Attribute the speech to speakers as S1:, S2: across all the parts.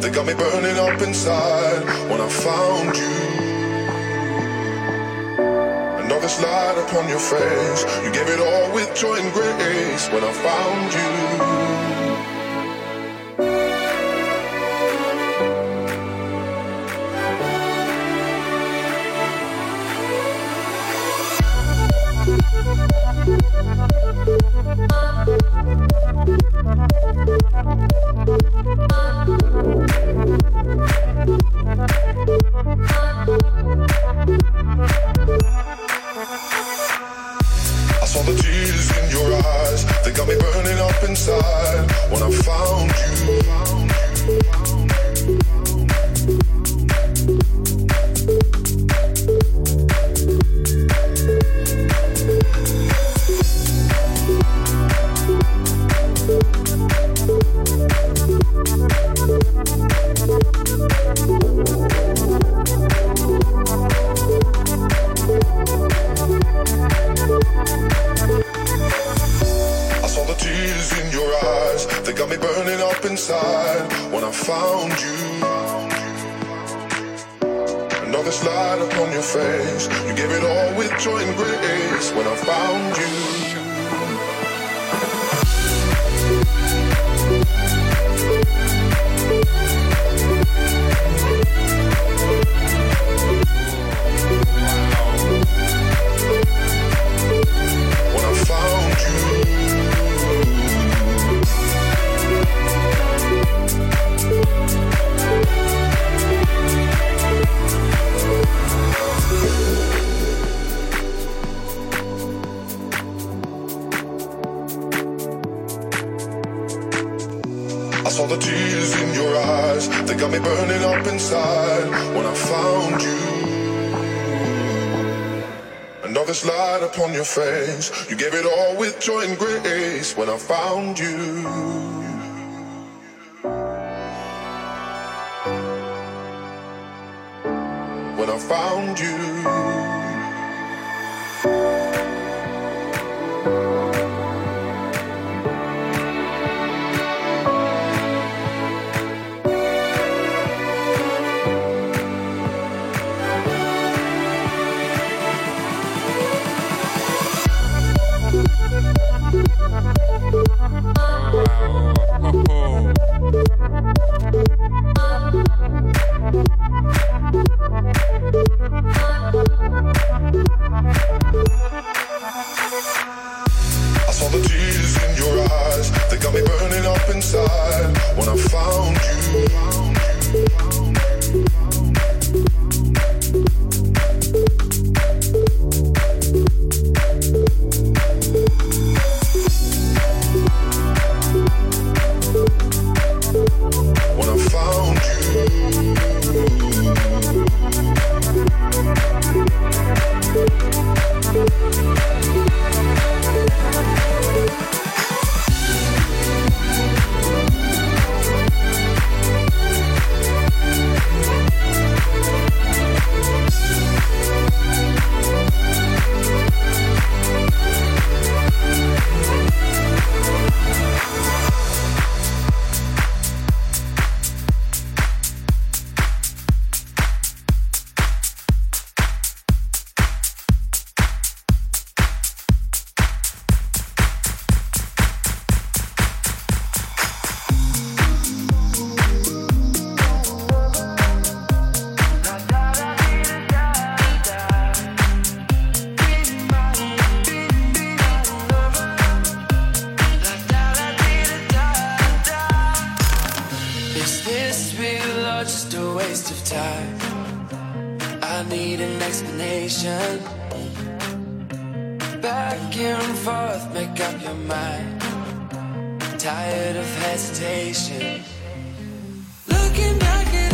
S1: They got me burning up inside when I found you. Another slide upon your face. You gave it all with joy and grace when I found you. your eyes, they got me burning up inside. When I found you, and all this light upon your face, you gave it all with joy and grace. When I found you. when I found you. Thank you.
S2: Looking back at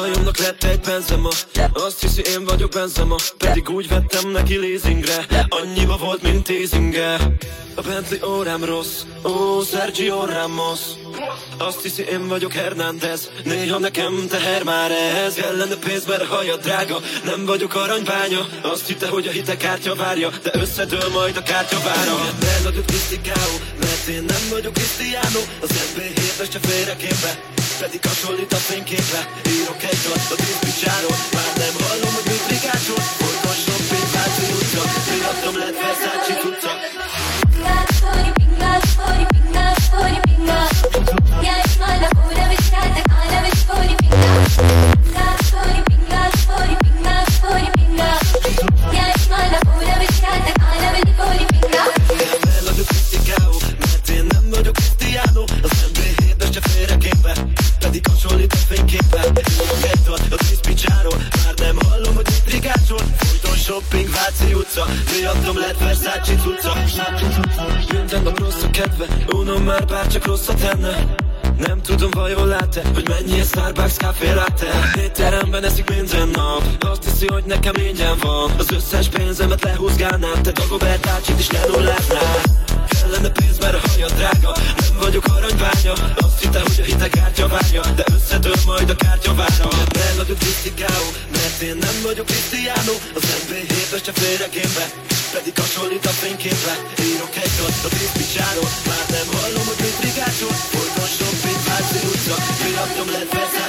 S3: csajomnak lett egy benzema. Azt hiszi én vagyok benzema Pedig úgy vettem neki leasingre. Annyiba volt, mint teasinge A Bentley órám rossz Ó, Sergio Ramos. Azt hiszi én vagyok Hernández Néha nekem teher már ez Kellene pénz, mert haja drága Nem vagyok aranybánya. Azt hitte, hogy a hitekártya várja De összedől majd a kártya vára. Elhagyott Cristiano Mert én nem vagyok Cristiano Az NB7-es se félre Pedig hasonlít a fényképre. Írok egy dalt a diszpicsáról Már nem hallom, hogy mit rigácsol Folyton shopping, Váci utca. Miattam lett Versace utca Elhagyott Írok egy dalt a diszpicsáról Már nem hallom, hogy mit rigácsol Folyton shopping, Váci utca Miattam lett Versace cucca Minden nap rossz a kedve Unom már bárcsak rosszat tenne nem tudom vajon lát-e, hogy mennyi a Starbucks café latte? Étteremben eszik minden nap. Azt hiszi, hogy nekem ingyen van. Az összes pénzemet lehúzgálnád Te Dagobert ácsit is lenulláznád Kellene pénz, mert a haja drága. Nem vagyok aranybánya Azt hitte, hogy a hite kártya várja. De összedől majd a kártya vára. Nem vagyok Krisztikáó Mert
S4: én nem vagyok Krisztiánó Az MB7-es csak félreképbe pedig hasonlít a
S5: fényképre. Írok egy dalt a piszpicsáról Már nem
S6: hallom, hogy mit rigásol
S7: up, fill up, don't let.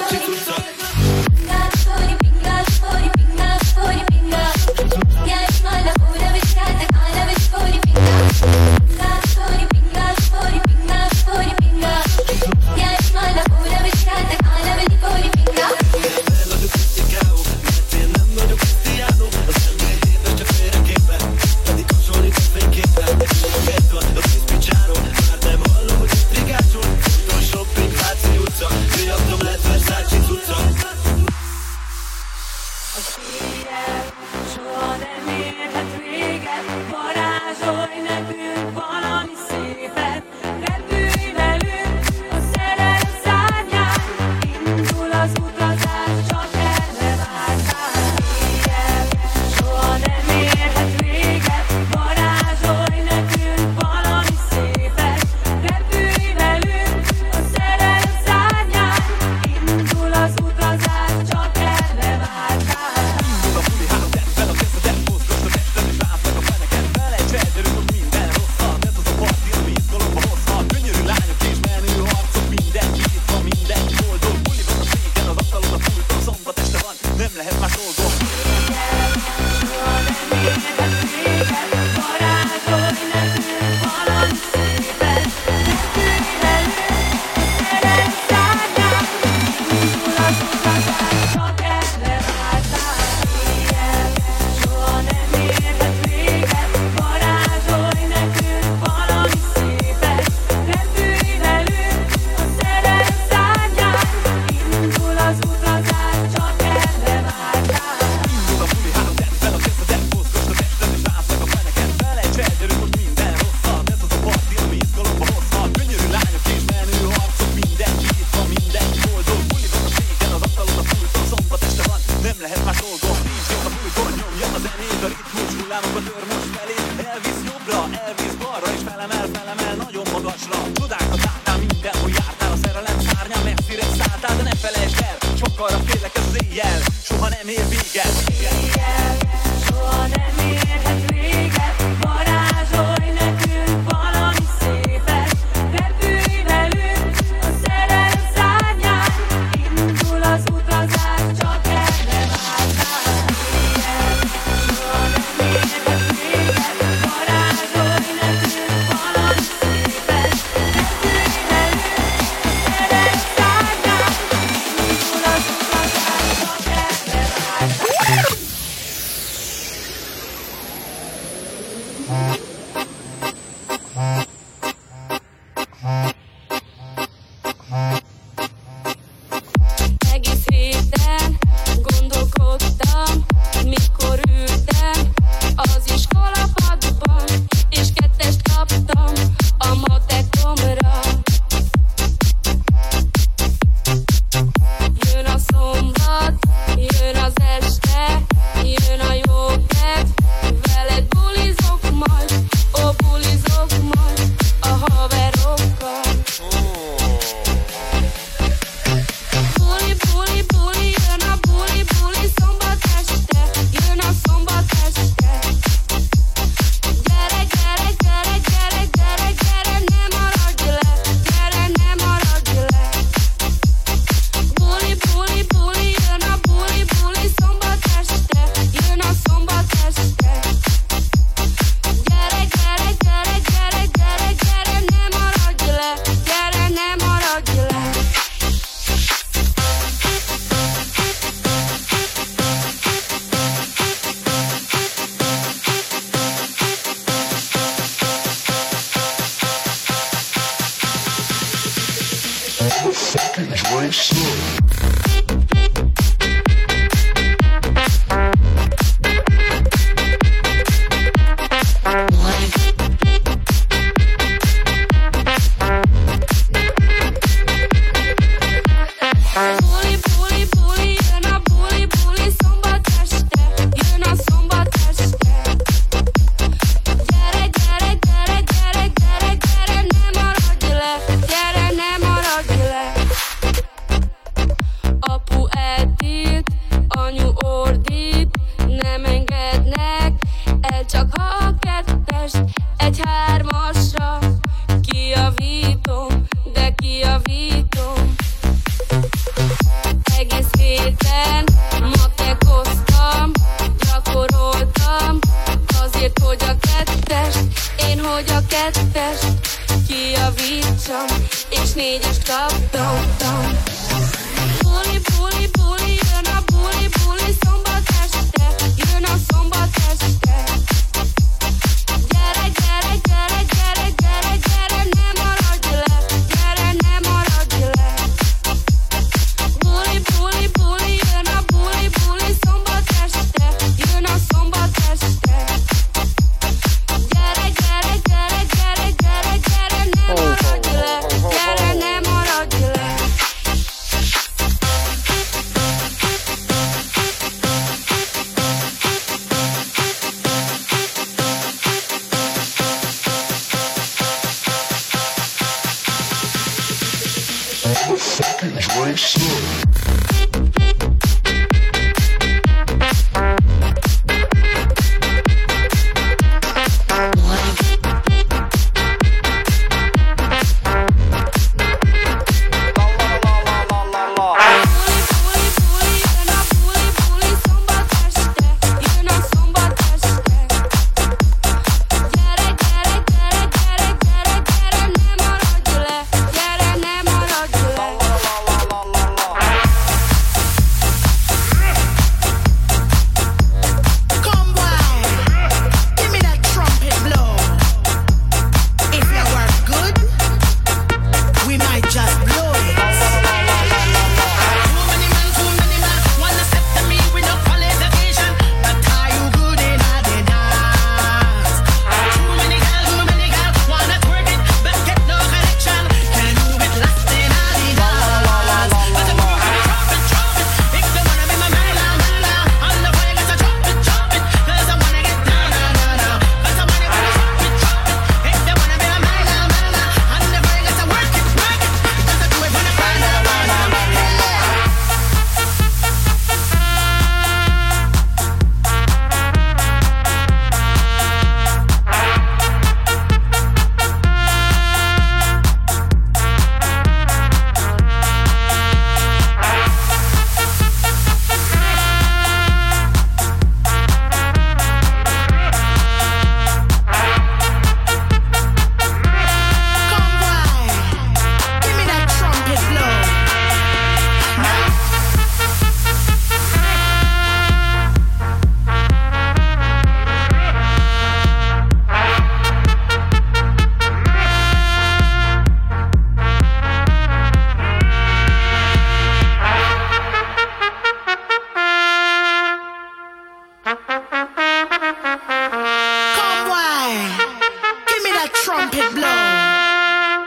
S7: trumpet blow.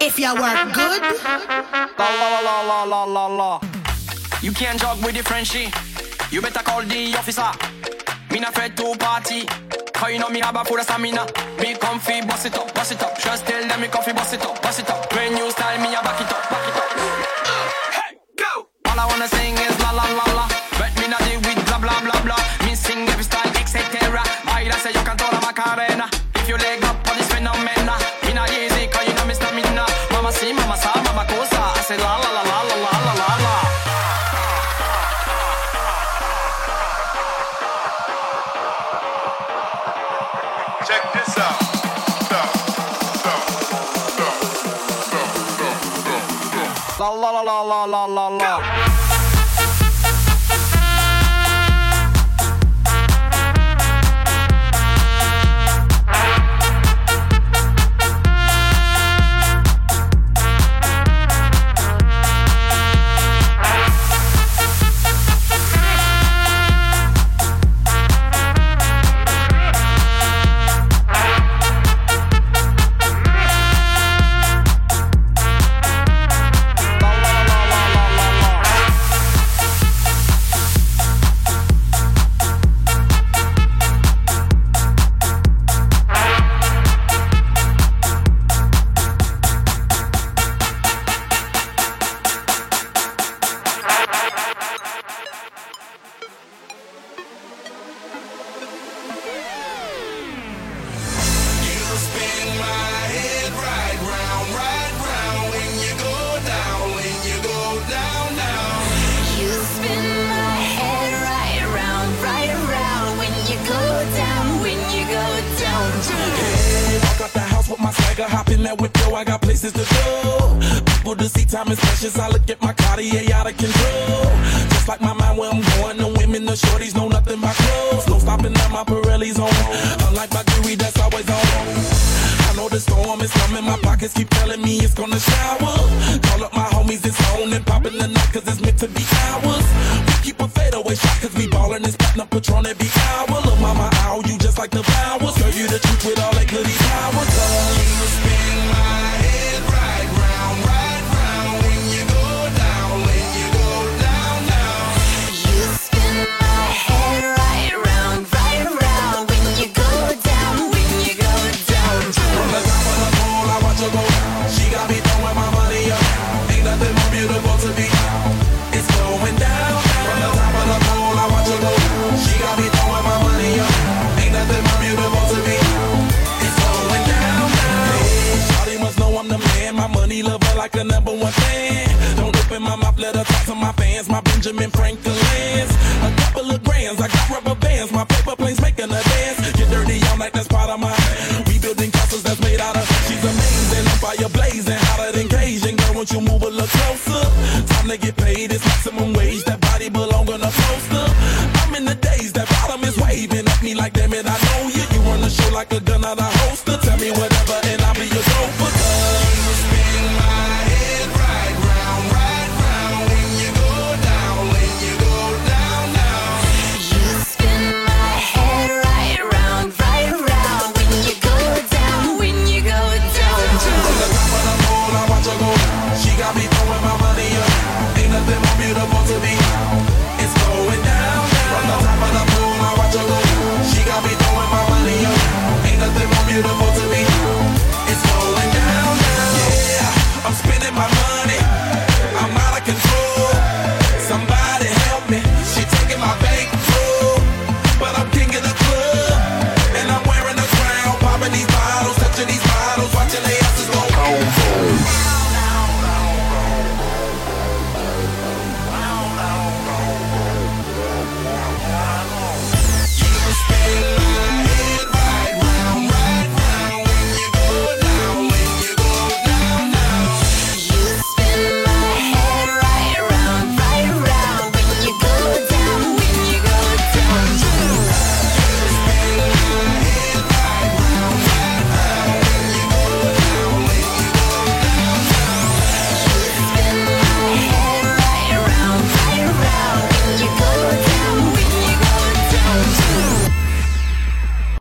S7: If you work good,
S8: la la la la la la la. You can't jog with the Frenchie. You better call the officer. Me not afraid to party. How you know me have a full of stamina? Me comfy, boss it up, boss it up. Just tell them me comfy, bust it up, boss it up. Brand new style, me I back it up, back it up. Hey, go! All I wanna sing is la la la. la la la.